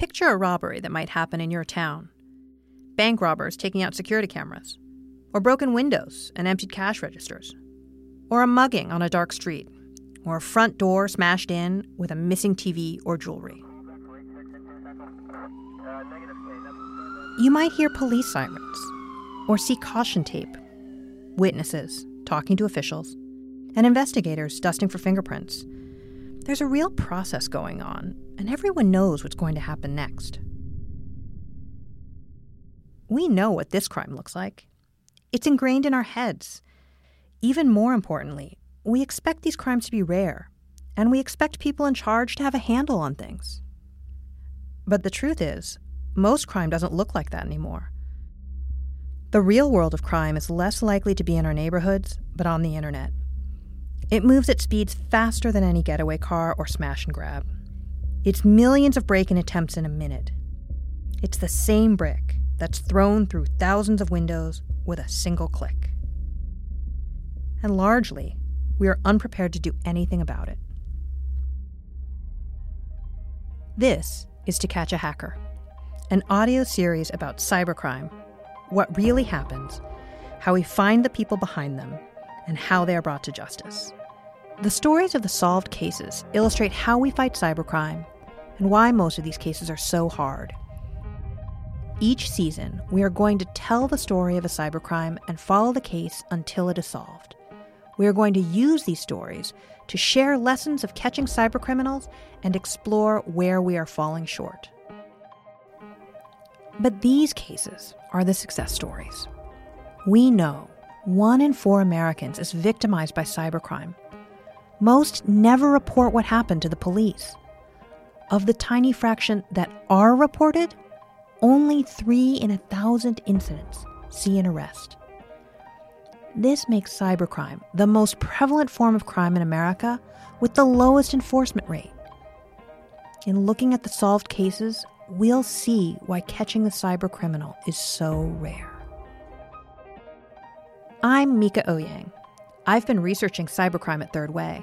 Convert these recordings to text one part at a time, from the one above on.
Picture a robbery that might happen in your town. Bank robbers taking out security cameras, or broken windows and emptied cash registers, or a mugging on a dark street, or a front door smashed in with a missing TV or jewelry. You might hear police sirens. Or see caution tape, witnesses talking to officials, and investigators dusting for fingerprints. There's a real process going on, and everyone knows what's going to happen next. We know what this crime looks like. It's ingrained in our heads. Even more importantly, we expect these crimes to be rare, and we expect people in charge to have a handle on things. But the truth is, most crime doesn't look like that anymore. The real world of crime is less likely to be in our neighborhoods, but on the internet. It moves at speeds faster than any getaway car or smash and grab. It's millions of break in attempts in a minute. It's the same brick that's thrown through thousands of windows with a single click. And largely, we are unprepared to do anything about it. This is To Catch a Hacker, an audio series about cybercrime, what really happens, how we find the people behind them, and how they are brought to justice. The stories of the solved cases illustrate how we fight cybercrime and why most of these cases are so hard. Each season, we are going to tell the story of a cybercrime and follow the case until it is solved. We are going to use these stories to share lessons of catching cybercriminals and explore where we are falling short. But these cases are the success stories. We know one in four Americans is victimized by cybercrime. Most never report what happened to the police. Of the tiny fraction that are reported, only three in a thousand incidents see an arrest. This makes cybercrime the most prevalent form of crime in America with the lowest enforcement rate. In looking at the solved cases, we'll see why catching the cybercriminal is so rare. I'm Mieke Eoyang. I've been researching cybercrime at Third Way.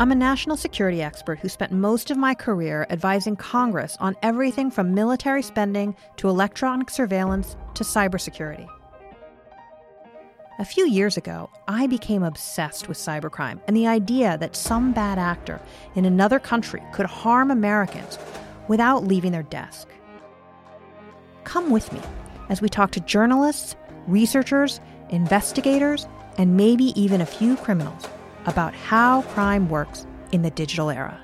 I'm a national security expert who spent most of my career advising Congress on everything from military spending to electronic surveillance to cybersecurity. A few years ago, I became obsessed with cybercrime and the idea that some bad actor in another country could harm Americans without leaving their desk. Come with me as we talk to journalists, researchers, investigators, and maybe even a few criminals about how crime works in the digital era.